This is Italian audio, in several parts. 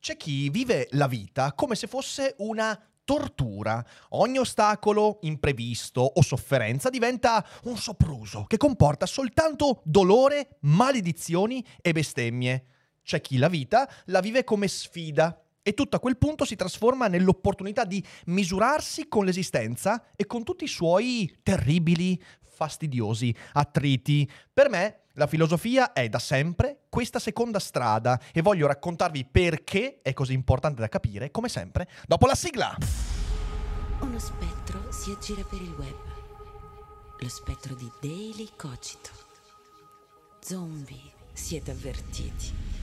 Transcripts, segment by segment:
C'è chi vive la vita come se fosse una tortura. Ogni ostacolo, imprevisto o sofferenza diventa un sopruso che comporta soltanto dolore, maledizioni e bestemmie. C'è chi la vita la vive come sfida e tutto a quel punto si trasforma nell'opportunità di misurarsi con l'esistenza e con tutti i suoi terribili, fastidiosi attriti. Per me la filosofia è da sempre questa seconda strada e voglio raccontarvi perché è così importante da capire, come sempre, dopo la sigla. Uno spettro si aggira per il web. Lo spettro di Daily Cogito. Zombie, siete avvertiti.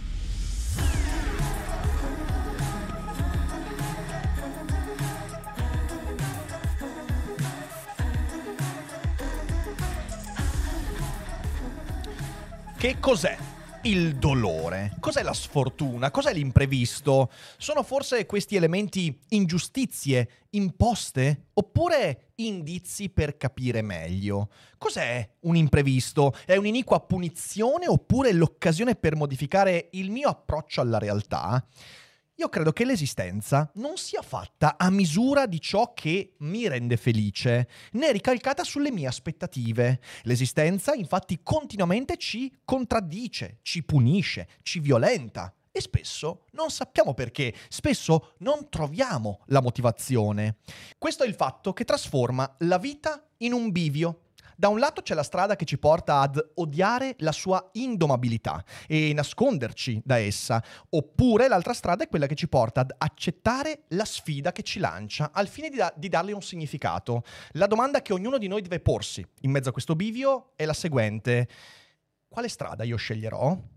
Che cos'è? Il dolore. Cos'è la sfortuna? Cos'è l'imprevisto? Sono forse questi elementi ingiustizie imposte oppure indizi per capire meglio? Cos'è un imprevisto? È un'iniqua punizione oppure l'occasione per modificare il mio approccio alla realtà? Io credo che l'esistenza non sia fatta a misura di ciò che mi rende felice, né ricalcata sulle mie aspettative. L'esistenza infatti continuamente ci contraddice, ci punisce, ci violenta. E spesso non sappiamo perché, spesso non troviamo la motivazione. Questo è il fatto che trasforma la vita in un bivio, da un lato c'è la strada che ci porta ad odiare la sua indomabilità e nasconderci da essa, oppure l'altra strada è quella che ci porta ad accettare la sfida che ci lancia al fine di, da- di darle un significato. La domanda che ognuno di noi deve porsi in mezzo a questo bivio è la seguente. Quale strada io sceglierò?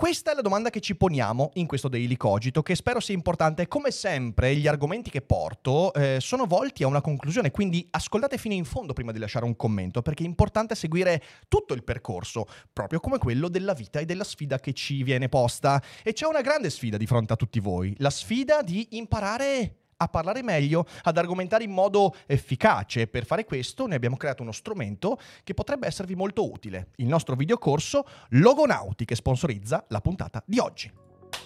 Questa è la domanda che ci poniamo in questo Daily Cogito, che spero sia importante. Come sempre, gli argomenti che porto eh, sono volti a una conclusione, quindi ascoltate fino in fondo prima di lasciare un commento, perché è importante seguire tutto il percorso, proprio come quello della vita e della sfida che ci viene posta. E c'è una grande sfida di fronte a tutti voi, la sfida di imparare a parlare meglio, ad argomentare in modo efficace. Per fare questo noi abbiamo creato uno strumento che potrebbe esservi molto utile, il nostro videocorso Logonauti che sponsorizza la puntata di oggi.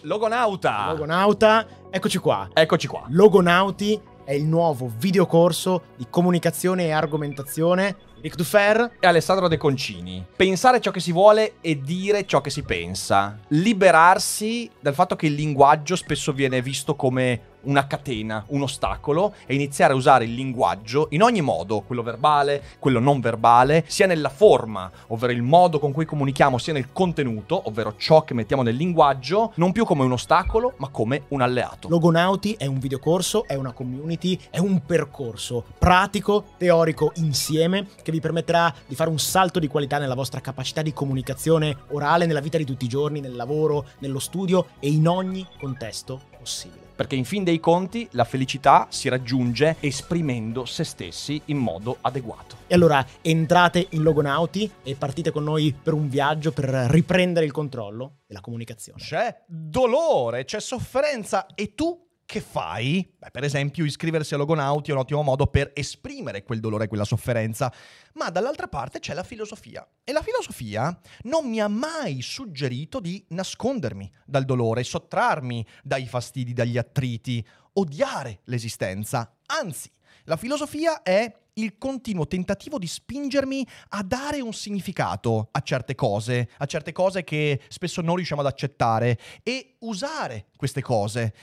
Logonauta! Logonauta, eccoci qua. Eccoci qua. Logonauti è il nuovo videocorso di comunicazione e argomentazione di Ric Dufer. E Alessandro De Concini. Pensare ciò che si vuole e dire ciò che si pensa. Liberarsi dal fatto che il linguaggio spesso viene visto come una catena, un ostacolo e iniziare a usare il linguaggio in ogni modo, quello verbale, quello non verbale, sia nella forma, ovvero il modo con cui comunichiamo, sia nel contenuto, ovvero ciò che mettiamo nel linguaggio, non più come un ostacolo, ma come un alleato. Logonauti è un videocorso, è una community, è un percorso pratico, teorico insieme che vi permetterà di fare un salto di qualità nella vostra capacità di comunicazione orale nella vita di tutti i giorni, nel lavoro, nello studio e in ogni contesto possibile. Perché in fin dei conti la felicità si raggiunge esprimendo se stessi in modo adeguato. E allora entrate in Logonauti e partite con noi per un viaggio per riprendere il controllo della comunicazione. C'è dolore, c'è sofferenza e tu che fai? Beh, per esempio, iscriversi a Logonauti è un ottimo modo per esprimere quel dolore e quella sofferenza. Ma dall'altra parte c'è la filosofia. E la filosofia non mi ha mai suggerito di nascondermi dal dolore, sottrarmi dai fastidi, dagli attriti, odiare l'esistenza. Anzi, la filosofia è il continuo tentativo di spingermi a dare un significato a certe cose, a certe cose che spesso non riusciamo ad accettare e usare queste cose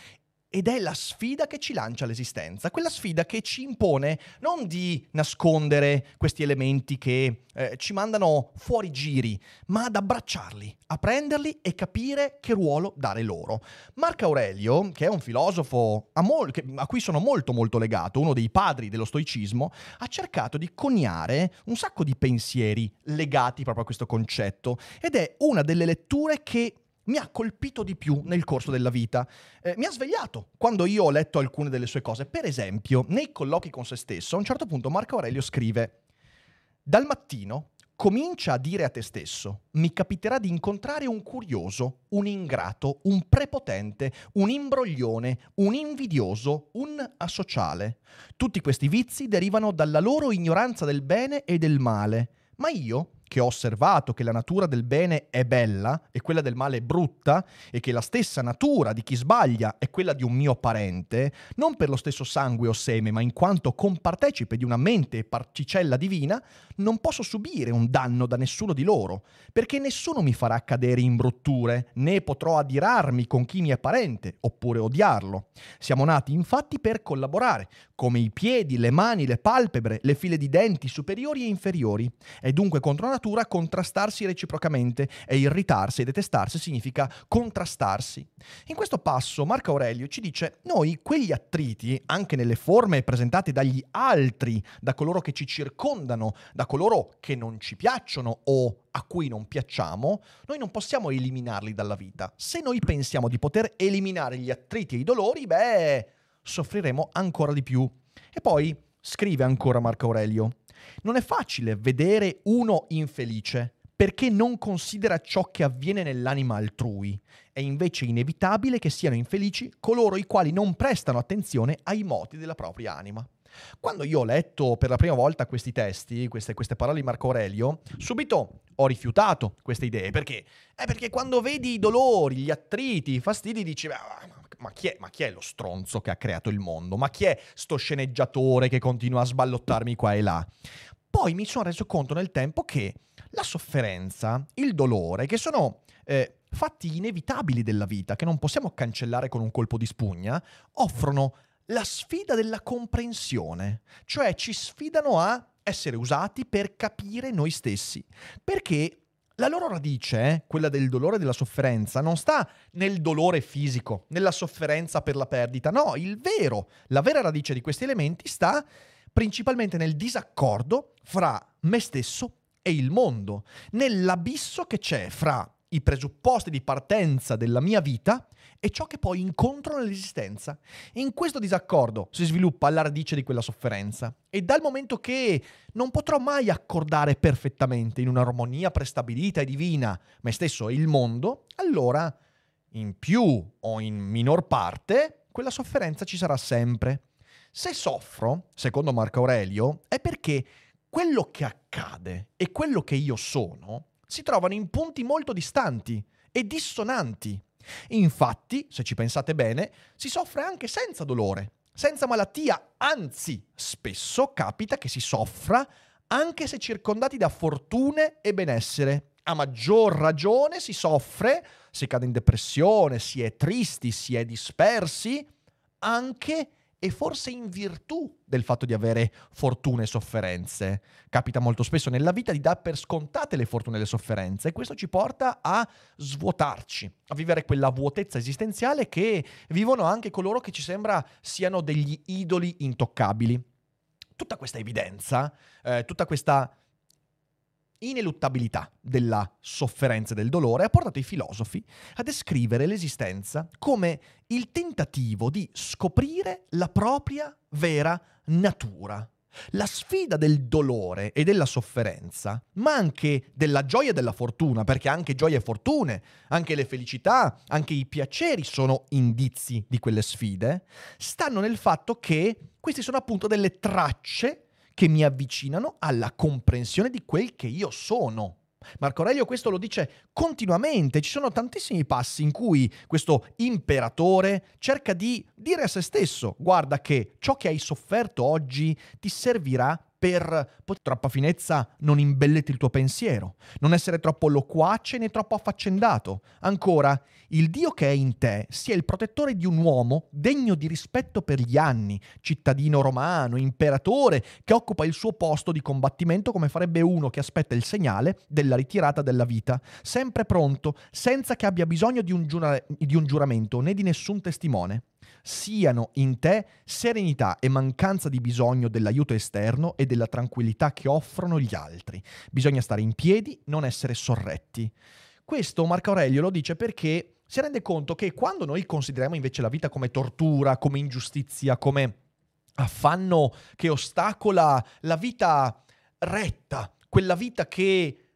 ed è la sfida che ci lancia l'esistenza, quella sfida che ci impone non di nascondere questi elementi che eh, ci mandano fuori giri, ma ad abbracciarli, a prenderli e capire che ruolo dare loro. Marco Aurelio, che è un filosofo a, mol- a cui sono molto molto legato, uno dei padri dello stoicismo, ha cercato di coniare un sacco di pensieri legati proprio a questo concetto ed è una delle letture che mi ha colpito di più nel corso della vita. Eh, mi ha svegliato quando io ho letto alcune delle sue cose. Per esempio, nei colloqui con se stesso, a un certo punto Marco Aurelio scrive: Dal mattino comincia a dire a te stesso, mi capiterà di incontrare un curioso, un ingrato, un prepotente, un imbroglione, un invidioso, un asociale. Tutti questi vizi derivano dalla loro ignoranza del bene e del male, ma io, che ho osservato che la natura del bene è bella e quella del male è brutta e che la stessa natura di chi sbaglia è quella di un mio parente, non per lo stesso sangue o seme, ma in quanto compartecipe di una mente e particella divina, non posso subire un danno da nessuno di loro, perché nessuno mi farà cadere in brutture, né potrò adirarmi con chi mi è parente, oppure odiarlo. Siamo nati infatti per collaborare, come i piedi, le mani, le palpebre, le file di denti superiori e inferiori. È dunque contro natura contrastarsi reciprocamente e irritarsi e detestarsi significa contrastarsi. In questo passo Marco Aurelio ci dice noi quegli attriti, anche nelle forme presentate dagli altri, da coloro che ci circondano, da coloro che non ci piacciono o a cui non piacciamo, noi non possiamo eliminarli dalla vita. Se noi pensiamo di poter eliminare gli attriti e i dolori, beh soffriremo ancora di più. E poi scrive ancora Marco Aurelio, non è facile vedere uno infelice perché non considera ciò che avviene nell'anima altrui. È invece inevitabile che siano infelici coloro i quali non prestano attenzione ai moti della propria anima. Quando io ho letto per la prima volta questi testi, queste, queste, parole di Marco Aurelio, subito ho rifiutato queste idee. Perché? Eh, perché quando vedi i dolori, gli attriti, i fastidi, dici, ah, ma chi, è, ma chi è lo stronzo che ha creato il mondo? Ma chi è sto sceneggiatore che continua a sballottarmi qua e là? Poi mi sono reso conto nel tempo che la sofferenza, il dolore, che sono eh, fatti inevitabili della vita, che non possiamo cancellare con un colpo di spugna, offrono la sfida della comprensione, cioè ci sfidano a essere usati per capire noi stessi, perché la loro radice, quella del dolore e della sofferenza, non sta nel dolore fisico, nella sofferenza per la perdita. No, il vero, la vera radice di questi elementi sta principalmente nel disaccordo fra me stesso e il mondo, nell'abisso che c'è fra i presupposti di partenza della mia vita e ciò che poi incontro nell'esistenza. In questo disaccordo si sviluppa la radice di quella sofferenza e dal momento che non potrò mai accordare perfettamente in un'armonia prestabilita e divina me stesso e il mondo, allora in più o in minor parte quella sofferenza ci sarà sempre. Se soffro, secondo Marco Aurelio, è perché quello che accade e quello che io sono si trovano in punti molto distanti e dissonanti. Infatti, se ci pensate bene, si soffre anche senza dolore, senza malattia, anzi, spesso capita che si soffra anche se circondati da fortune e benessere. A maggior ragione si soffre, si cade in depressione, si è tristi, si è dispersi, anche e forse in virtù del fatto di avere fortune e sofferenze. Capita molto spesso nella vita di dar per scontate le fortune e le sofferenze e questo ci porta a svuotarci, a vivere quella vuotezza esistenziale che vivono anche coloro che ci sembra siano degli idoli intoccabili. Tutta questa evidenza, eh, tutta questa ineluttabilità della sofferenza e del dolore ha portato i filosofi a descrivere l'esistenza come il tentativo di scoprire la propria vera natura. La sfida del dolore e della sofferenza, ma anche della gioia e della fortuna, perché anche gioia e fortune, anche le felicità, anche i piaceri sono indizi di quelle sfide, stanno nel fatto che questi sono appunto delle tracce che mi avvicinano alla comprensione di quel che io sono. Marco Aurelio questo lo dice continuamente, ci sono tantissimi passi in cui questo imperatore cerca di dire a se stesso, guarda che ciò che hai sofferto oggi ti servirà per troppa finezza non imbelliti il tuo pensiero, non essere troppo loquace né troppo affaccendato. Ancora, il Dio che è in te sia il protettore di un uomo degno di rispetto per gli anni, cittadino romano, imperatore, che occupa il suo posto di combattimento come farebbe uno che aspetta il segnale della ritirata della vita, sempre pronto, senza che abbia bisogno di un, giura- di un giuramento né di nessun testimone siano in te serenità e mancanza di bisogno dell'aiuto esterno e della tranquillità che offrono gli altri. Bisogna stare in piedi, non essere sorretti. questo Marco Aurelio lo dice perché si rende conto che quando noi consideriamo invece la vita come tortura, come ingiustizia, come affanno che ostacola la vita retta, quella vita che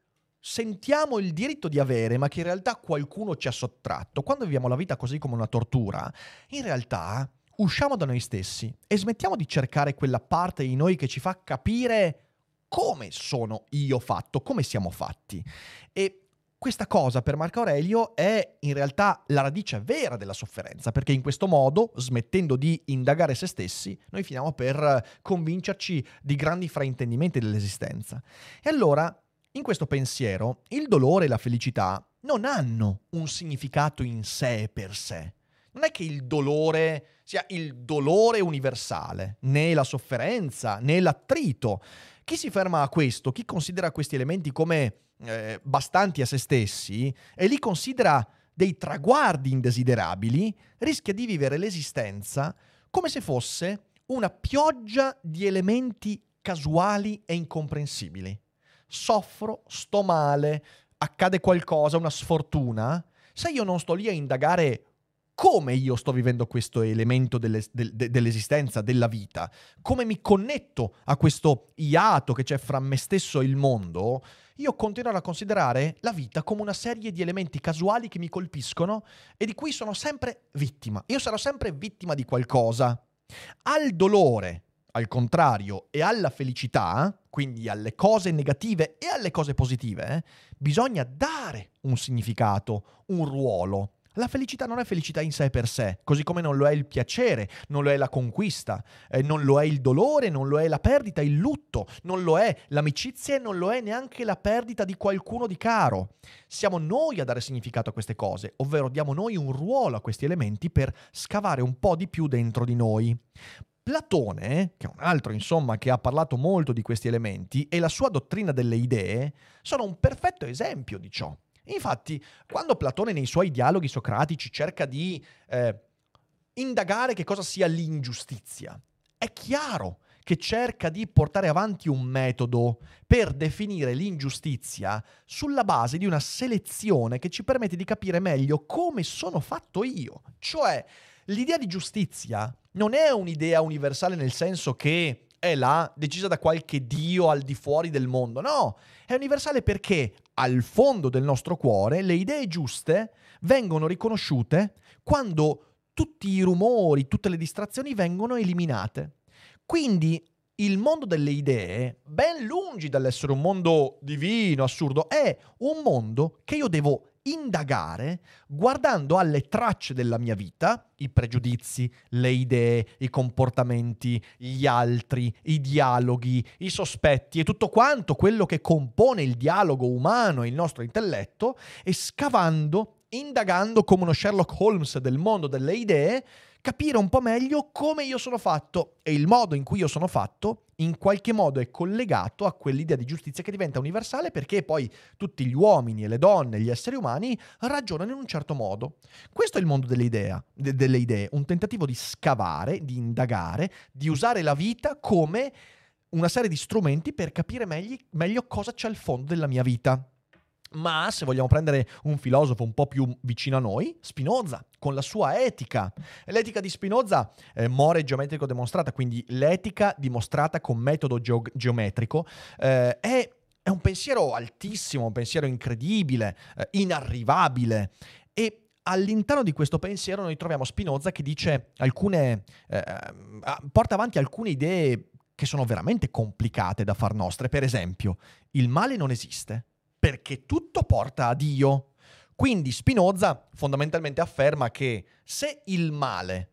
sentiamo il diritto di avere, ma che in realtà qualcuno ci ha sottratto. Quando viviamo la vita così come una tortura, in realtà usciamo da noi stessi e smettiamo di cercare quella parte di noi che ci fa capire come sono io fatto, come siamo fatti. E questa cosa per Marco Aurelio è in realtà la radice vera della sofferenza, perché in questo modo, smettendo di indagare se stessi, noi finiamo per convincerci di grandi fraintendimenti dell'esistenza. E allora, in questo pensiero, il dolore e la felicità non hanno un significato in sé per sé. Non è che il dolore sia il dolore universale, né la sofferenza, né l'attrito. Chi si ferma a questo, chi considera questi elementi come eh, bastanti a se stessi e li considera dei traguardi indesiderabili, rischia di vivere l'esistenza come se fosse una pioggia di elementi casuali e incomprensibili. Soffro, sto male, accade qualcosa, una sfortuna. Se io non sto lì a indagare come io sto vivendo questo elemento delle, de, de, dell'esistenza, della vita, come mi connetto a questo iato che c'è fra me stesso e il mondo, io continuerò a considerare la vita come una serie di elementi casuali che mi colpiscono e di cui sono sempre vittima. Io sarò sempre vittima di qualcosa. Al dolore, al contrario, e alla felicità, quindi alle cose negative e alle cose positive, bisogna dare un significato, un ruolo. La felicità non è felicità in sé per sé, così come non lo è il piacere, non lo è la conquista, eh, non lo è il dolore, non lo è la perdita, il lutto, non lo è l'amicizia e non lo è neanche la perdita di qualcuno di caro. Siamo noi a dare significato a queste cose, ovvero diamo noi un ruolo a questi elementi per scavare un po' di più dentro di noi. Platone, che è un altro insomma che ha parlato molto di questi elementi, e la sua dottrina delle idee sono un perfetto esempio di ciò. Infatti, quando Platone nei suoi dialoghi socratici cerca di eh, indagare che cosa sia l'ingiustizia, è chiaro che cerca di portare avanti un metodo per definire l'ingiustizia sulla base di una selezione che ci permette di capire meglio come sono fatto io. Cioè, l'idea di giustizia non è un'idea universale nel senso che è là, decisa da qualche dio al di fuori del mondo. No, è universale perché al fondo del nostro cuore le idee giuste vengono riconosciute quando tutti i rumori, tutte le distrazioni vengono eliminate. Quindi il mondo delle idee, ben lungi dall'essere un mondo divino, assurdo, è un mondo che io devo indagare guardando alle tracce della mia vita, i pregiudizi, le idee, i comportamenti, gli altri, i dialoghi, i sospetti e tutto quanto quello che compone il dialogo umano e il nostro intelletto e scavando, indagando come uno Sherlock Holmes del mondo delle idee, capire un po' meglio come io sono fatto e il modo in cui io sono fatto in qualche modo è collegato a quell'idea di giustizia che diventa universale perché poi tutti gli uomini e le donne, gli esseri umani ragionano in un certo modo. Questo è il mondo delle idee, de- delle idee un tentativo di scavare, di indagare, di usare la vita come una serie di strumenti per capire meglio, meglio cosa c'è al fondo della mia vita. Ma se vogliamo prendere un filosofo un po' più vicino a noi, Spinoza, con la sua etica. L'etica di Spinoza, eh, more geometrico demonstrata, quindi l'etica dimostrata con metodo geo- geometrico, eh, è, è, un pensiero altissimo, un pensiero incredibile, eh, inarrivabile. E all'interno di questo pensiero noi troviamo Spinoza che dice alcune, eh, porta avanti alcune idee che sono veramente complicate da far nostre. Per esempio, il male non esiste perché tutto porta a Dio. Quindi Spinoza fondamentalmente afferma che se il male,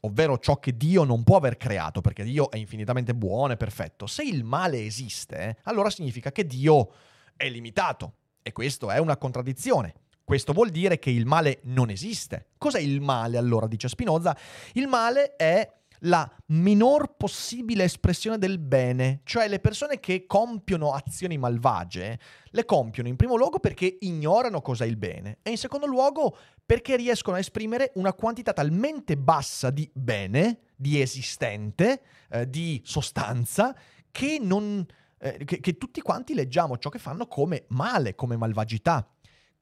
ovvero ciò che Dio non può aver creato, perché Dio è infinitamente buono e perfetto, se il male esiste, allora significa che Dio è limitato. E questo è una contraddizione. Questo vuol dire che il male non esiste. Cos'è il male allora, dice Spinoza? Il male è la minor possibile espressione del bene, cioè le persone che compiono azioni malvagie le compiono in primo luogo perché ignorano cos'è il bene e in secondo luogo perché riescono a esprimere una quantità talmente bassa di bene, di esistente, eh, di sostanza, che, non, eh, che, che tutti quanti leggiamo ciò che fanno come male, come malvagità.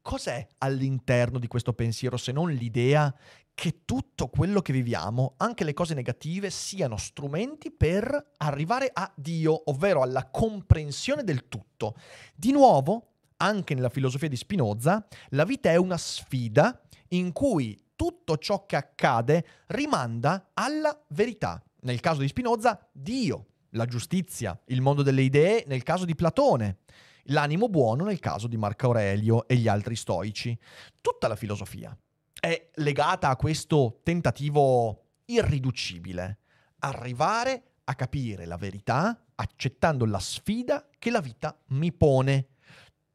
cos'è all'interno di questo pensiero se non l'idea che tutto quello che viviamo, anche le cose negative, siano strumenti per arrivare a Dio, ovvero alla comprensione del tutto. Di nuovo, anche nella filosofia di Spinoza, la vita è una sfida in cui tutto ciò che accade rimanda alla verità. Nel caso di Spinoza, Dio, la giustizia, il mondo delle idee nel caso di Platone, l'animo buono nel caso di Marco Aurelio e gli altri stoici. Tutta la filosofia è legata a questo tentativo irriducibile, arrivare a capire la verità accettando la sfida che la vita mi pone.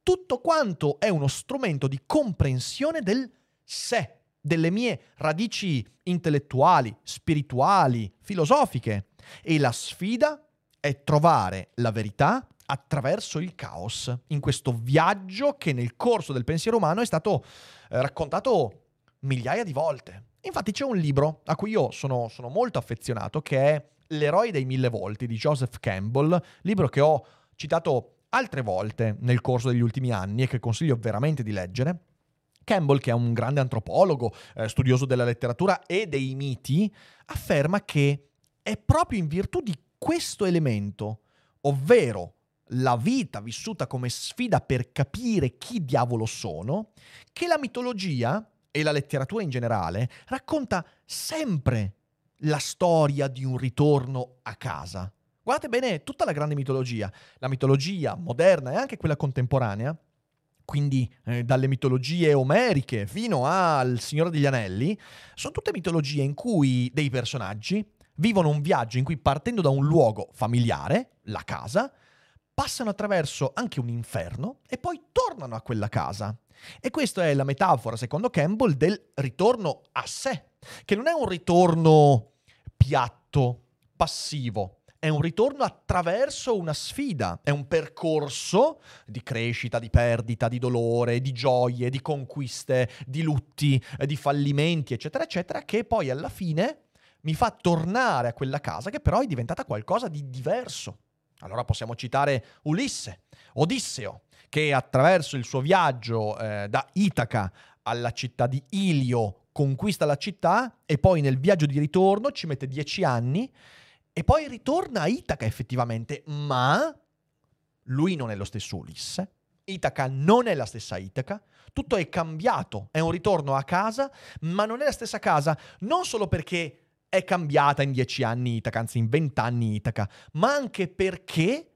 Tutto quanto è uno strumento di comprensione del sé, delle mie radici intellettuali, spirituali, filosofiche. E la sfida è trovare la verità attraverso il caos, in questo viaggio che nel corso del pensiero umano è stato eh, raccontato migliaia di volte. Infatti c'è un libro a cui io sono, sono molto affezionato che è L'eroe dei mille volti di Joseph Campbell, libro che ho citato altre volte nel corso degli ultimi anni e che consiglio veramente di leggere. Campbell, che è un grande antropologo, eh, studioso della letteratura e dei miti, afferma che è proprio in virtù di questo elemento, ovvero la vita vissuta come sfida per capire chi diavolo sono, che la mitologia e la letteratura in generale racconta sempre la storia di un ritorno a casa. Guardate bene tutta la grande mitologia, la mitologia moderna e anche quella contemporanea, quindi eh, dalle mitologie omeriche fino al Signore degli Anelli, sono tutte mitologie in cui dei personaggi vivono un viaggio in cui partendo da un luogo familiare, la casa, passano attraverso anche un inferno e poi tornano a quella casa. E questa è la metafora, secondo Campbell, del ritorno a sé, che non è un ritorno piatto, passivo, è un ritorno attraverso una sfida, è un percorso di crescita, di perdita, di dolore, di gioie, di conquiste, di lutti, di fallimenti, eccetera, eccetera, che poi alla fine mi fa tornare a quella casa che però è diventata qualcosa di diverso. Allora possiamo citare Ulisse, Odisseo, che attraverso il suo viaggio eh, da Itaca alla città di Ilio conquista la città e poi nel viaggio di ritorno ci mette dieci anni e poi ritorna a Itaca effettivamente, ma lui non è lo stesso Ulisse, Itaca non è la stessa Itaca, tutto è cambiato, è un ritorno a casa, ma non è la stessa casa, non solo perché è cambiata in dieci anni Itaca, anzi in vent'anni Itaca, ma anche perché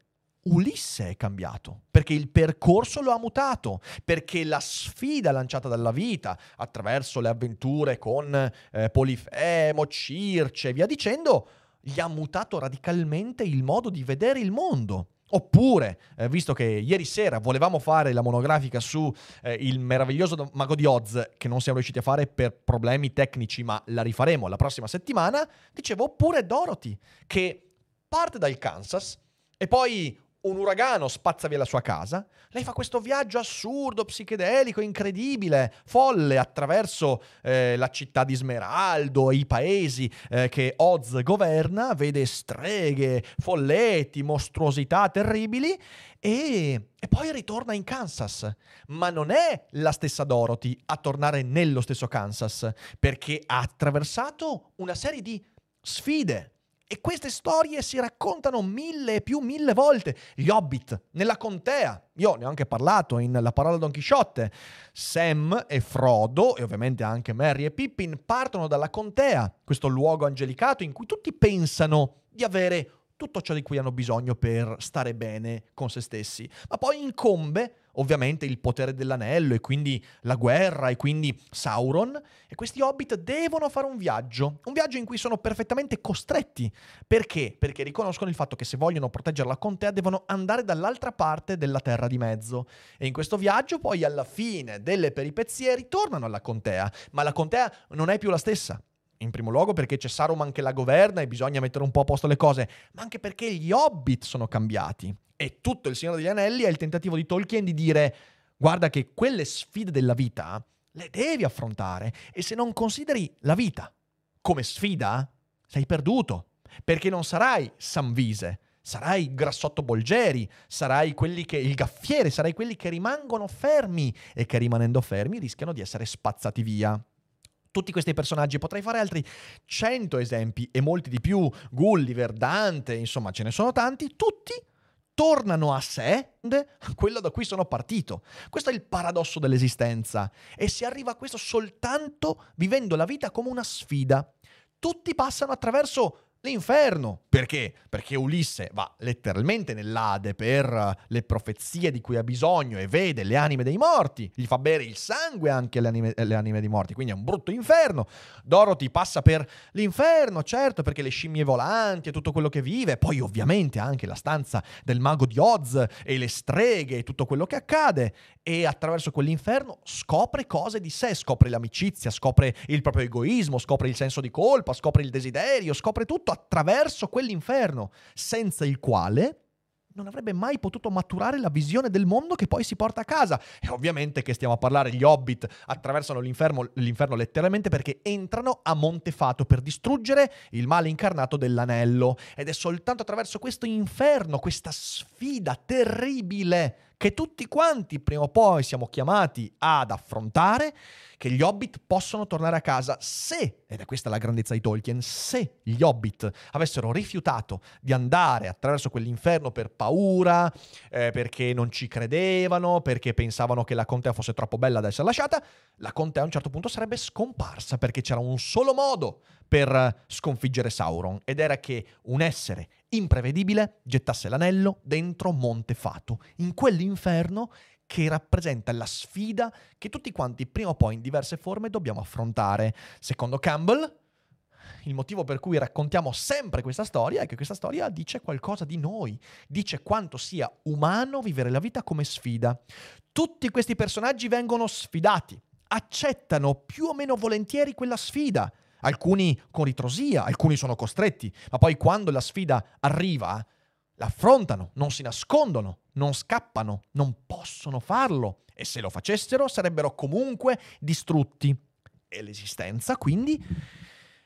Ulisse è cambiato, perché il percorso lo ha mutato, perché la sfida lanciata dalla vita attraverso le avventure con eh, Polifemo, Circe e via dicendo, gli ha mutato radicalmente il modo di vedere il mondo. Oppure, eh, visto che ieri sera volevamo fare la monografica su eh, il meraviglioso mago di Oz, che non siamo riusciti a fare per problemi tecnici, ma la rifaremo la prossima settimana, dicevo, oppure Dorothy, che parte dal Kansas e poi un uragano spazza via la sua casa, lei fa questo viaggio assurdo, psichedelico, incredibile, folle attraverso eh, la città di Smeraldo, i paesi eh, che Oz governa, vede streghe, folletti, mostruosità terribili e, e poi ritorna in Kansas. Ma non è la stessa Dorothy a tornare nello stesso Kansas, perché ha attraversato una serie di sfide e queste storie si raccontano mille e più mille volte. Gli Hobbit, nella contea, io ne ho anche parlato in La parola Don Chisciotte. Sam e Frodo, e ovviamente anche Merry e Pippin, partono dalla contea, questo luogo angelicato in cui tutti pensano di avere tutto ciò di cui hanno bisogno per stare bene con se stessi. Ma poi incombe ovviamente il potere dell'anello e quindi la guerra e quindi Sauron e questi hobbit devono fare un viaggio, un viaggio in cui sono perfettamente costretti. Perché? Perché riconoscono il fatto che se vogliono proteggere la contea devono andare dall'altra parte della terra di mezzo e in questo viaggio poi alla fine delle peripezie ritornano alla contea, ma la contea non è più la stessa. In primo luogo perché c'è Saruman che la governa e bisogna mettere un po' a posto le cose, ma anche perché gli hobbit sono cambiati. E tutto il Signore degli Anelli è il tentativo di Tolkien di dire guarda che quelle sfide della vita le devi affrontare e se non consideri la vita come sfida, sei perduto, perché non sarai Samvise, sarai grassotto Bolgeri, sarai quelli che, il gaffiere, sarai quelli che rimangono fermi e che rimanendo fermi rischiano di essere spazzati via. Tutti questi personaggi, potrei fare altri 100 esempi e molti di più, Gulliver, Dante, insomma ce ne sono tanti, tutti tornano a sé, quello da cui sono partito. Questo è il paradosso dell'esistenza e si arriva a questo soltanto vivendo la vita come una sfida. Tutti passano attraverso L'inferno. Perché? Perché Ulisse va letteralmente nell'Ade per le profezie di cui ha bisogno e vede le anime dei morti, gli fa bere il sangue anche alle anime, alle anime dei morti, quindi è un brutto inferno. Dorothy passa per l'inferno, certo, perché le scimmie volanti e tutto quello che vive, poi ovviamente anche la stanza del mago di Oz e le streghe e tutto quello che accade e attraverso quell'inferno scopre cose di sé, scopre l'amicizia, scopre il proprio egoismo, scopre il senso di colpa, scopre il desiderio, scopre tutto attraverso quell'inferno, senza il quale non avrebbe mai potuto maturare la visione del mondo che poi si porta a casa. E ovviamente che stiamo a parlare, gli hobbit attraversano l'inferno, l'inferno letteralmente perché entrano a Montefato per distruggere il male incarnato dell'anello. Ed è soltanto attraverso questo inferno, questa sfida terribile che tutti quanti prima o poi siamo chiamati ad affrontare, che gli hobbit possono tornare a casa se, ed è questa la grandezza di Tolkien, se gli hobbit avessero rifiutato di andare attraverso quell'inferno per paura, eh, perché non ci credevano, perché pensavano che la contea fosse troppo bella da essere lasciata, la contea a un certo punto sarebbe scomparsa perché c'era un solo modo per sconfiggere Sauron ed era che un essere imprevedibile gettasse l'anello dentro Montefato, in quell'inferno che rappresenta la sfida che tutti quanti prima o poi in diverse forme dobbiamo affrontare. Secondo Campbell, il motivo per cui raccontiamo sempre questa storia è che questa storia dice qualcosa di noi, dice quanto sia umano vivere la vita come sfida. Tutti questi personaggi vengono sfidati, accettano più o meno volentieri quella sfida alcuni con ritrosia, alcuni sono costretti, ma poi quando la sfida arriva, l'affrontano, non si nascondono, non scappano, non possono farlo e se lo facessero sarebbero comunque distrutti. E l'esistenza quindi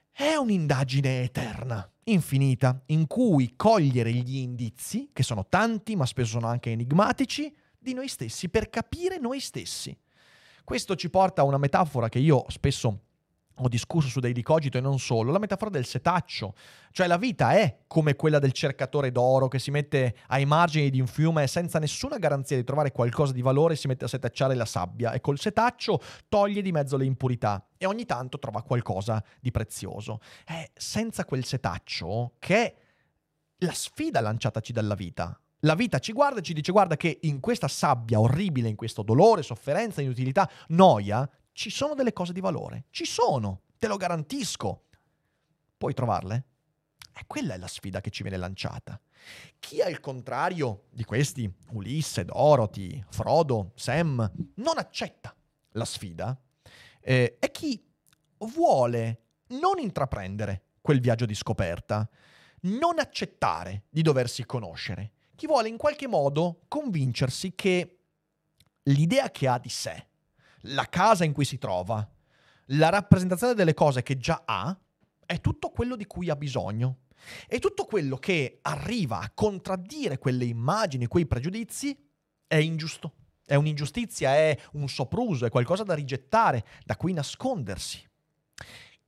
è un'indagine eterna, infinita, in cui cogliere gli indizi, che sono tanti ma spesso sono anche enigmatici, di noi stessi, per capire noi stessi. Questo ci porta a una metafora che io spesso ho discusso su Daily Cogito e non solo, la metafora del setaccio. Cioè la vita è come quella del cercatore d'oro che si mette ai margini di un fiume senza nessuna garanzia di trovare qualcosa di valore, si mette a setacciare la sabbia e col setaccio toglie di mezzo le impurità e ogni tanto trova qualcosa di prezioso. È senza quel setaccio che è la sfida lanciataci dalla vita. La vita ci guarda e ci dice guarda che in questa sabbia orribile, in questo dolore, sofferenza, inutilità, noia, ci sono delle cose di valore. Ci sono, te lo garantisco. Puoi trovarle? E quella è la sfida che ci viene lanciata. Chi al contrario di questi, Ulisse, Dorothy, Frodo, Sam, non accetta la sfida, eh, è chi vuole non intraprendere quel viaggio di scoperta, non accettare di doversi conoscere, chi vuole in qualche modo convincersi che l'idea che ha di sé, la casa in cui si trova, la rappresentazione delle cose che già ha, è tutto quello di cui ha bisogno. E tutto quello che arriva a contraddire quelle immagini, quei pregiudizi, è ingiusto. È un'ingiustizia, è un sopruso, è qualcosa da rigettare, da cui nascondersi.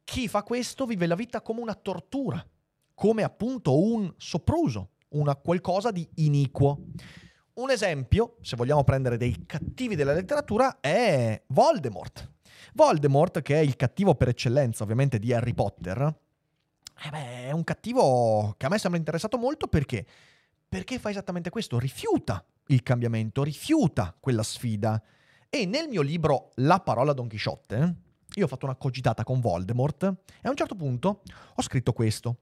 Chi fa questo vive la vita come una tortura, come appunto un sopruso, una qualcosa di iniquo. Un esempio, se vogliamo prendere dei cattivi della letteratura, è Voldemort. Voldemort, che è il cattivo per eccellenza, ovviamente, di Harry Potter, eh beh, è un cattivo che a me sembra interessato molto perché? Perché fa esattamente questo, rifiuta il cambiamento, rifiuta quella sfida. E nel mio libro La parola Don Chisciotte, io ho fatto una cogitata con Voldemort e a un certo punto ho scritto questo.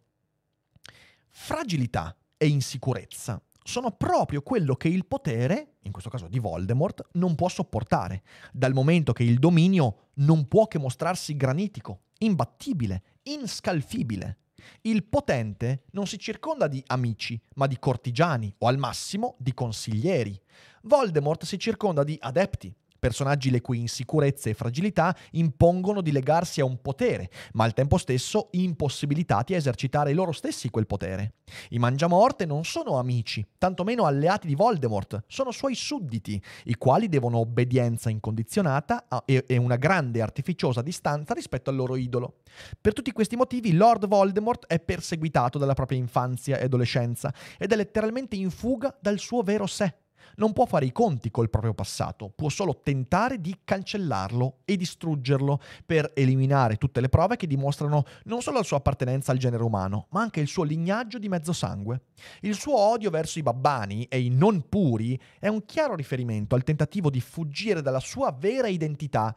Fragilità e insicurezza sono proprio quello che il potere, in questo caso di Voldemort, non può sopportare, dal momento che il dominio non può che mostrarsi granitico, imbattibile, inscalfibile. Il potente non si circonda di amici, ma di cortigiani o al massimo di consiglieri. Voldemort si circonda di adepti, personaggi le cui insicurezze e fragilità impongono di legarsi a un potere, ma al tempo stesso impossibilitati a esercitare loro stessi quel potere. I Mangiamorte non sono amici, tantomeno alleati di Voldemort, sono suoi sudditi, i quali devono obbedienza incondizionata e una grande artificiosa distanza rispetto al loro idolo. Per tutti questi motivi Lord Voldemort è perseguitato dalla propria infanzia e adolescenza ed è letteralmente in fuga dal suo vero sé non può fare i conti col proprio passato, può solo tentare di cancellarlo e distruggerlo per eliminare tutte le prove che dimostrano non solo la sua appartenenza al genere umano, ma anche il suo lignaggio di mezzo sangue. Il suo odio verso i babbani e i non puri è un chiaro riferimento al tentativo di fuggire dalla sua vera identità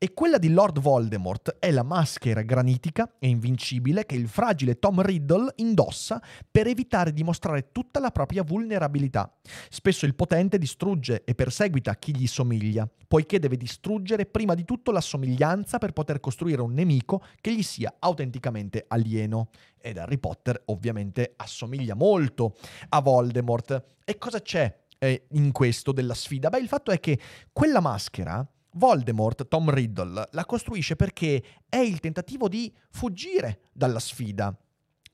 e quella di Lord Voldemort è la maschera granitica e invincibile che il fragile Tom Riddle indossa per evitare di mostrare tutta la propria vulnerabilità. Spesso il potente distrugge e perseguita chi gli somiglia, poiché deve distruggere prima di tutto la somiglianza per poter costruire un nemico che gli sia autenticamente alieno. Ed Harry Potter ovviamente assomiglia molto a Voldemort. E cosa c'è eh, in questo della sfida? Beh, il fatto è che quella maschera Voldemort, Tom Riddle, la costruisce perché è il tentativo di fuggire dalla sfida.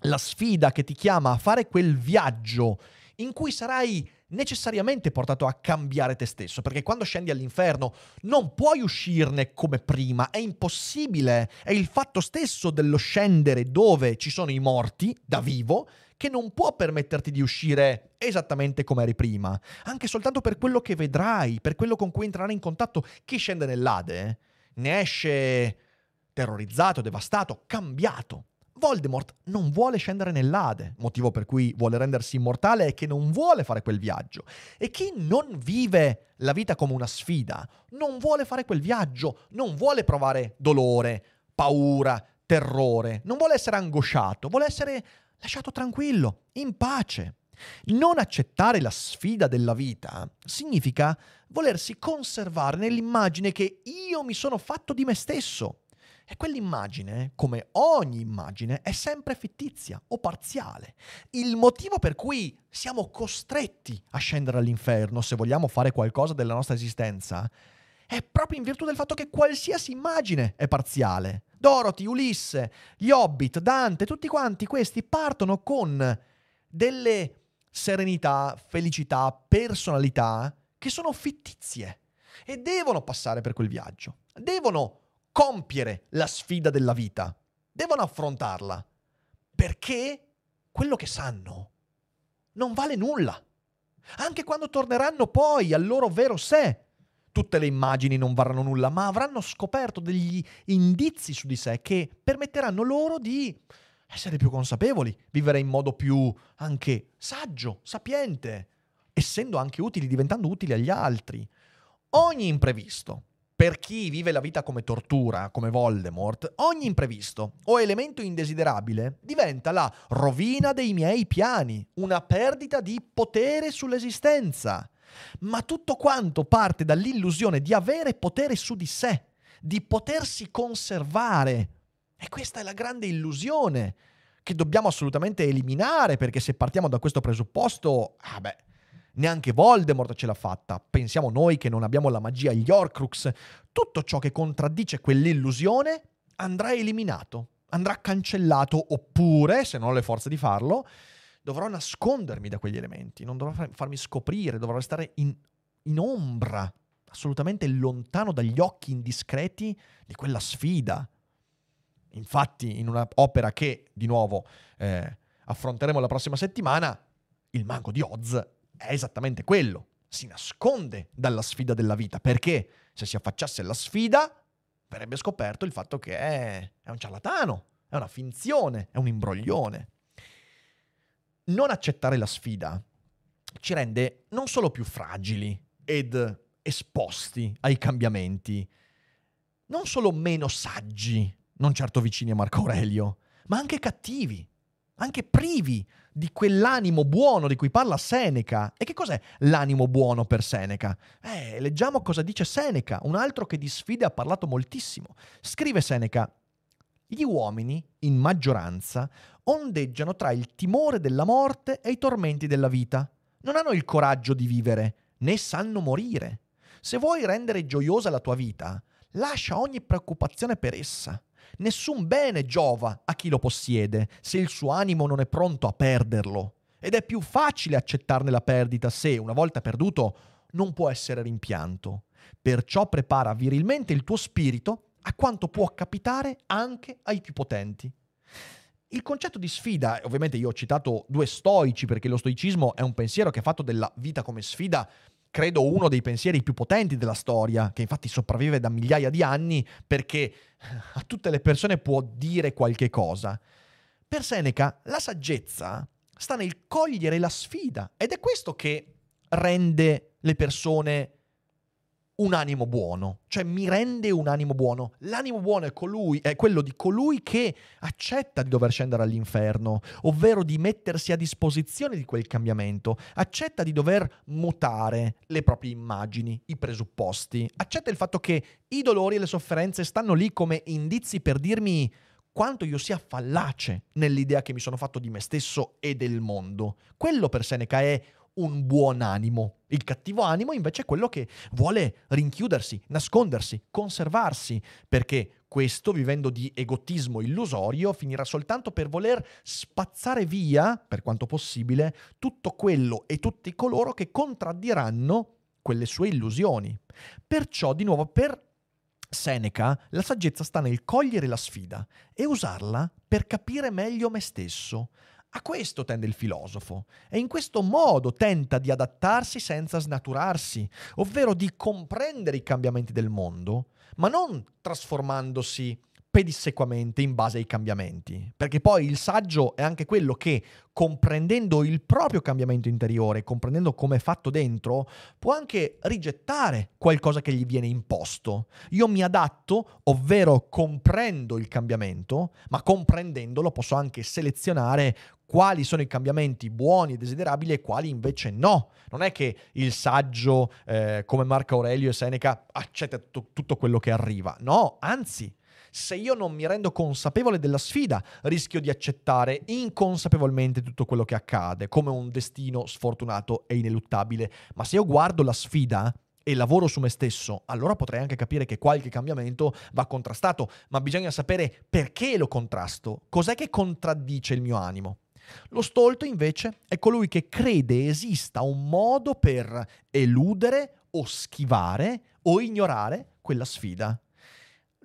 La sfida che ti chiama a fare quel viaggio in cui sarai necessariamente portato a cambiare te stesso, perché quando scendi all'inferno non puoi uscirne come prima, è impossibile, è il fatto stesso dello scendere dove ci sono i morti da vivo che non può permetterti di uscire esattamente come eri prima, anche soltanto per quello che vedrai, per quello con cui entrerai in contatto. Chi scende nell'Ade ne esce terrorizzato, devastato, cambiato. Voldemort non vuole scendere nell'Ade, motivo per cui vuole rendersi immortale e che non vuole fare quel viaggio. E chi non vive la vita come una sfida, non vuole fare quel viaggio, non vuole provare dolore, paura, terrore, non vuole essere angosciato, vuole essere lasciato tranquillo, in pace. Non accettare la sfida della vita significa volersi conservare nell'immagine che io mi sono fatto di me stesso. E quell'immagine, come ogni immagine, è sempre fittizia o parziale. Il motivo per cui siamo costretti a scendere all'inferno se vogliamo fare qualcosa della nostra esistenza è proprio in virtù del fatto che qualsiasi immagine è parziale. Dorothy, Ulisse, gli Hobbit, Dante, tutti quanti questi partono con delle serenità, felicità, personalità che sono fittizie e devono passare per quel viaggio. Devono compiere la sfida della vita. Devono affrontarla. Perché quello che sanno non vale nulla. Anche quando torneranno poi al loro vero sé, tutte le immagini non varranno nulla, ma avranno scoperto degli indizi su di sé che permetteranno loro di essere più consapevoli, vivere in modo più anche saggio, sapiente, essendo anche utili, diventando utili agli altri. Ogni imprevisto, per chi vive la vita come tortura, come Voldemort, ogni imprevisto o elemento indesiderabile diventa la rovina dei miei piani, una perdita di potere sull'esistenza ma tutto quanto parte dall'illusione di avere potere su di sé, di potersi conservare. E questa è la grande illusione che dobbiamo assolutamente eliminare, perché se partiamo da questo presupposto, ah beh, neanche Voldemort ce l'ha fatta. Pensiamo noi che non abbiamo la magia, gli Horcrux. Tutto ciò che contraddice quell'illusione andrà eliminato, andrà cancellato, oppure, se non ho le forze di farlo, dovrò nascondermi da quegli elementi, non dovrò farmi scoprire, dovrò restare in, in ombra, assolutamente lontano dagli occhi indiscreti di quella sfida. Infatti, in un'opera che, di nuovo, eh, affronteremo la prossima settimana, il mago di Oz è esattamente quello. Si nasconde dalla sfida della vita, perché se si affacciasse alla sfida, verrebbe scoperto il fatto che è, è un ciarlatano, è una finzione, è un imbroglione non accettare la sfida ci rende non solo più fragili ed esposti ai cambiamenti, non solo meno saggi, non certo vicini a Marco Aurelio, ma anche cattivi, anche privi di quell'animo buono di cui parla Seneca. E che cos'è l'animo buono per Seneca? Eh, leggiamo cosa dice Seneca, un altro che di sfide ha parlato moltissimo. Scrive Seneca, gli uomini, in maggioranza, ondeggiano tra il timore della morte e i tormenti della vita. Non hanno il coraggio di vivere, né sanno morire. Se vuoi rendere gioiosa la tua vita, lascia ogni preoccupazione per essa. Nessun bene giova a chi lo possiede se il suo animo non è pronto a perderlo. Ed è più facile accettarne la perdita se, una volta perduto, non può essere rimpianto. Perciò prepara virilmente il tuo spirito a quanto può capitare anche ai più potenti. Il concetto di sfida, ovviamente io ho citato due stoici perché lo stoicismo è un pensiero che ha fatto della vita come sfida credo uno dei pensieri più potenti della storia, che infatti sopravvive da migliaia di anni perché a tutte le persone può dire qualche cosa. Per Seneca la saggezza sta nel cogliere la sfida ed è questo che rende le persone un animo buono, cioè mi rende un animo buono. L'animo buono è, colui, è quello di colui che accetta di dover scendere all'inferno, ovvero di mettersi a disposizione di quel cambiamento, accetta di dover mutare le proprie immagini, i presupposti, accetta il fatto che i dolori e le sofferenze stanno lì come indizi per dirmi quanto io sia fallace nell'idea che mi sono fatto di me stesso e del mondo. Quello per Seneca è un buon animo. Il cattivo animo invece è quello che vuole rinchiudersi, nascondersi, conservarsi, perché questo, vivendo di egotismo illusorio, finirà soltanto per voler spazzare via, per quanto possibile, tutto quello e tutti coloro che contraddiranno quelle sue illusioni. Perciò, di nuovo, per Seneca, la saggezza sta nel cogliere la sfida e usarla per capire meglio me stesso, a questo tende il filosofo e in questo modo tenta di adattarsi senza snaturarsi, ovvero di comprendere i cambiamenti del mondo, ma non trasformandosi pedissequamente in base ai cambiamenti. Perché poi il saggio è anche quello che, comprendendo il proprio cambiamento interiore, comprendendo come è fatto dentro, può anche rigettare qualcosa che gli viene imposto. Io mi adatto, ovvero comprendo il cambiamento, ma comprendendolo posso anche selezionare quali sono i cambiamenti buoni e desiderabili e quali invece no. Non è che il saggio, eh, come Marco Aurelio e Seneca, accetta tutto, tutto quello che arriva. No, anzi se io non mi rendo consapevole della sfida, rischio di accettare inconsapevolmente tutto quello che accade, come un destino sfortunato e ineluttabile. Ma se io guardo la sfida e lavoro su me stesso, allora potrei anche capire che qualche cambiamento va contrastato, ma bisogna sapere perché lo contrasto, cos'è che contraddice il mio animo. Lo stolto invece è colui che crede esista un modo per eludere o schivare o ignorare quella sfida.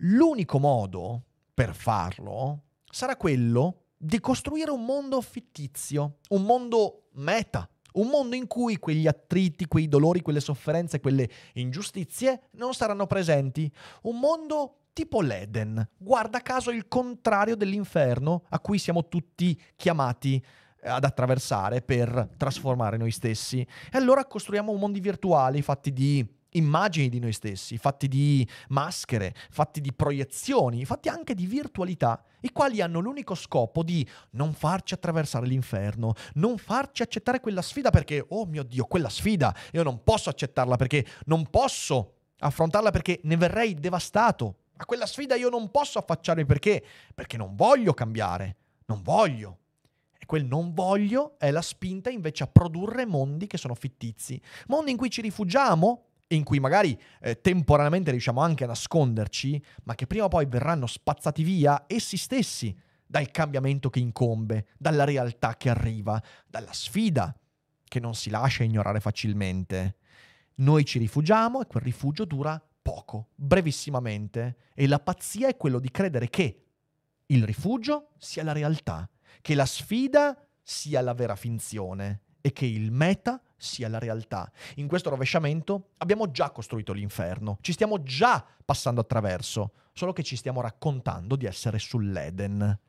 L'unico modo per farlo sarà quello di costruire un mondo fittizio, un mondo meta, un mondo in cui quegli attriti, quei dolori, quelle sofferenze, quelle ingiustizie non saranno presenti. Un mondo tipo l'Eden, guarda caso il contrario dell'inferno a cui siamo tutti chiamati eh, ad attraversare per trasformare noi stessi. E allora costruiamo mondi virtuali fatti di immagini di noi stessi, fatti di maschere, fatti di proiezioni, fatti anche di virtualità, i quali hanno l'unico scopo di non farci attraversare l'inferno, non farci accettare quella sfida perché, oh mio Dio, quella sfida, io non posso accettarla perché non posso affrontarla perché ne verrei devastato. A quella sfida io non posso affacciarmi perché? Perché non voglio cambiare, non voglio. Quel non voglio è la spinta invece a produrre mondi che sono fittizi, mondi in cui ci rifugiamo in cui magari eh, temporaneamente riusciamo anche a nasconderci, ma che prima o poi verranno spazzati via essi stessi dal cambiamento che incombe, dalla realtà che arriva, dalla sfida che non si lascia ignorare facilmente. Noi ci rifugiamo e quel rifugio dura poco, brevissimamente, e la pazzia è quello di credere che il rifugio sia la realtà, che la sfida sia la vera finzione e che il meta sia la realtà. In questo rovesciamento abbiamo già costruito l'inferno, ci stiamo già passando attraverso, solo che ci stiamo raccontando di essere sull'Eden.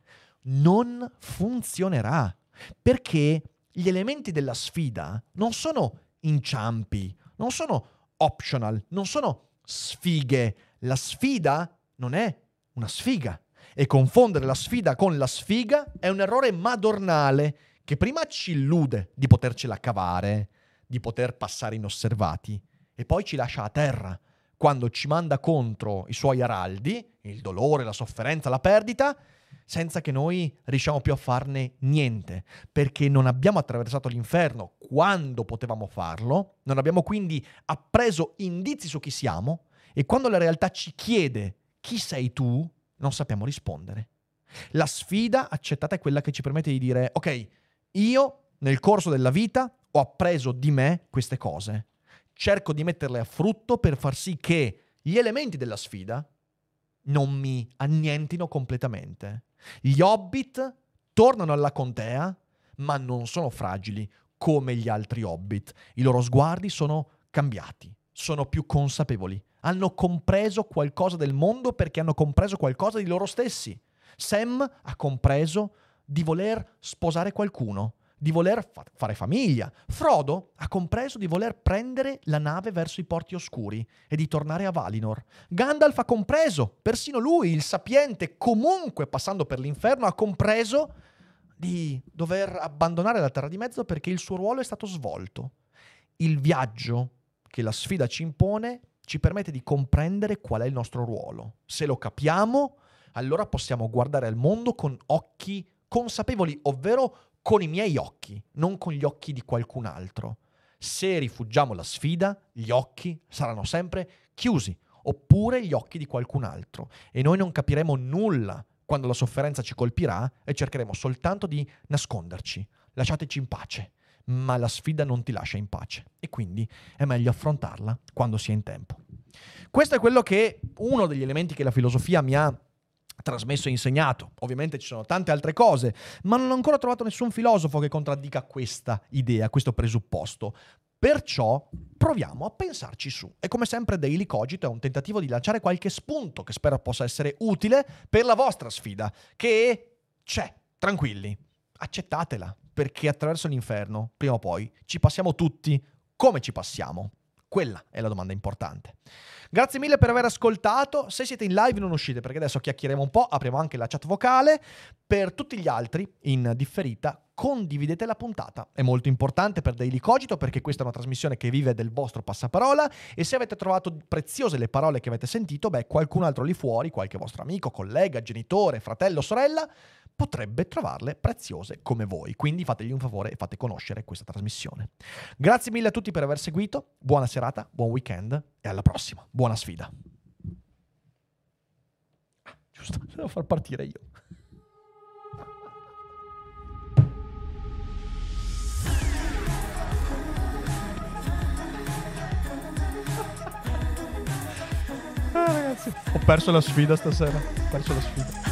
Non funzionerà, perché gli elementi della sfida non sono inciampi, non sono optional, non sono sfighe. La sfida non è una sfiga. E confondere la sfida con la sfiga è un errore madornale che prima ci illude di potercela cavare, di poter passare inosservati e poi ci lascia a terra quando ci manda contro i suoi araldi, il dolore, la sofferenza, la perdita, senza che noi riusciamo più a farne niente, perché non abbiamo attraversato l'inferno quando potevamo farlo, non abbiamo quindi appreso indizi su chi siamo e quando la realtà ci chiede chi sei tu, non sappiamo rispondere. La sfida accettata è quella che ci permette di dire, ok, io nel corso della vita ho appreso di me queste cose, cerco di metterle a frutto per far sì che gli elementi della sfida non mi annientino completamente. Gli hobbit tornano alla contea, ma non sono fragili come gli altri hobbit. I loro sguardi sono cambiati, sono più consapevoli, hanno compreso qualcosa del mondo perché hanno compreso qualcosa di loro stessi. Sam ha compreso di voler sposare qualcuno, di voler fa- fare famiglia. Frodo ha compreso di voler prendere la nave verso i porti oscuri e di tornare a Valinor. Gandalf ha compreso, persino lui, il sapiente, comunque passando per l'inferno, ha compreso di dover abbandonare la Terra di Mezzo perché il suo ruolo è stato svolto. Il viaggio che la sfida ci impone ci permette di comprendere qual è il nostro ruolo. Se lo capiamo, allora possiamo guardare al mondo con occhi consapevoli, ovvero con i miei occhi, non con gli occhi di qualcun altro. Se rifuggiamo la sfida, gli occhi saranno sempre chiusi, oppure gli occhi di qualcun altro, e noi non capiremo nulla quando la sofferenza ci colpirà e cercheremo soltanto di nasconderci. Lasciateci in pace, ma la sfida non ti lascia in pace e quindi è meglio affrontarla quando si è in tempo. Questo è quello che uno degli elementi che la filosofia mi ha trasmesso e insegnato. Ovviamente ci sono tante altre cose, ma non ho ancora trovato nessun filosofo che contraddica questa idea, questo presupposto. Perciò proviamo a pensarci su. E come sempre Daily Cogito è un tentativo di lanciare qualche spunto che spero possa essere utile per la vostra sfida, che c'è, tranquilli, accettatela, perché attraverso l'inferno, prima o poi, ci passiamo tutti come ci passiamo. Quella è la domanda importante. Grazie mille per aver ascoltato. Se siete in live non uscite perché adesso chiacchieremo un po', apriamo anche la chat vocale. Per tutti gli altri in differita condividete la puntata. È molto importante per Daily Cogito perché questa è una trasmissione che vive del vostro passaparola e se avete trovato preziose le parole che avete sentito, beh, qualcun altro lì fuori, qualche vostro amico, collega, genitore, fratello, sorella, potrebbe trovarle preziose come voi. Quindi fategli un favore e fate conoscere questa trasmissione. Grazie mille a tutti per aver seguito, buona serata, buon weekend e alla prossima. Buona sfida. Ah, giusto, devo far partire io. Ho perso la sfida stasera. Ho perso la sfida.